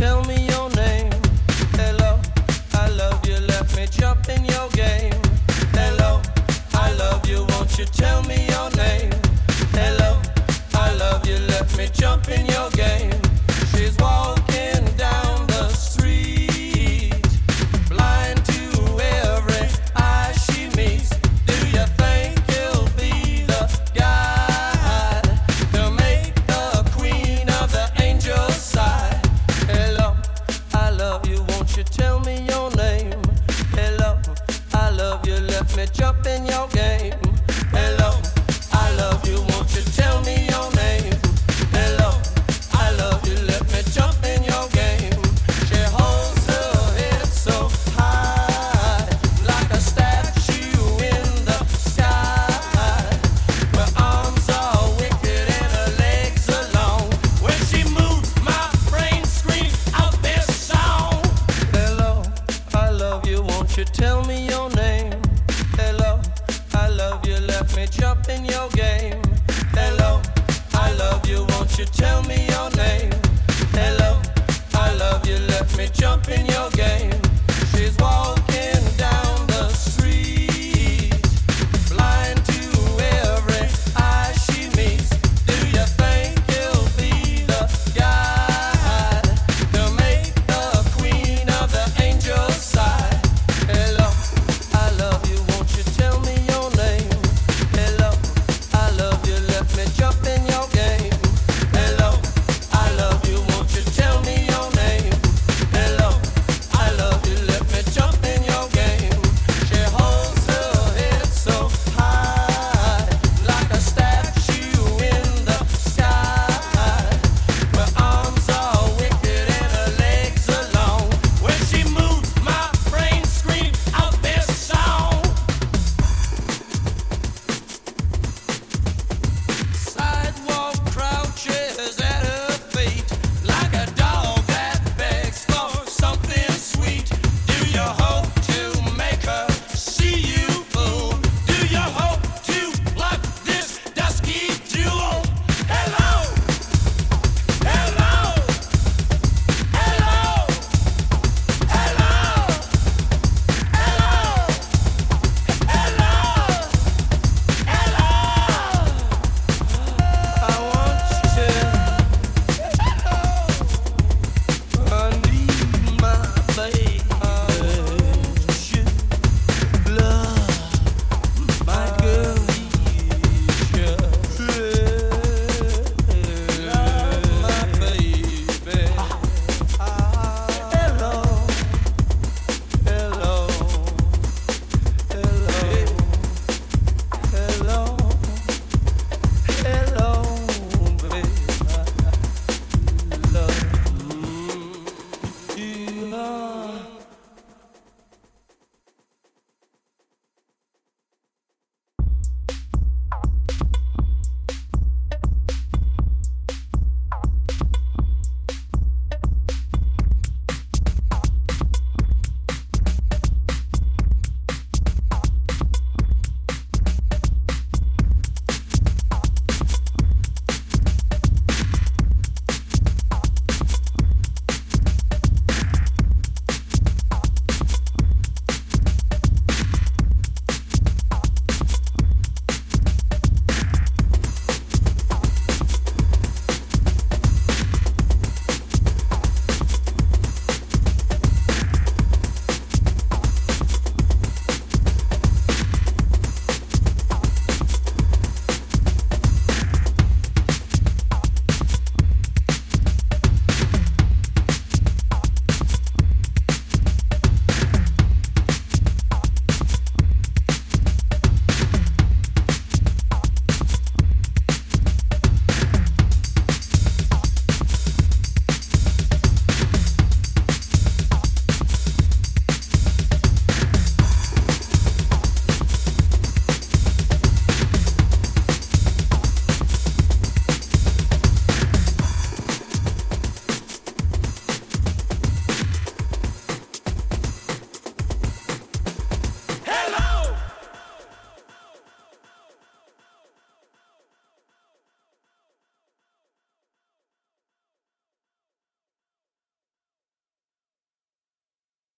tell me your name? Hello, I love you, let me your game. Hello, I love you, won't you tell me your name? tell me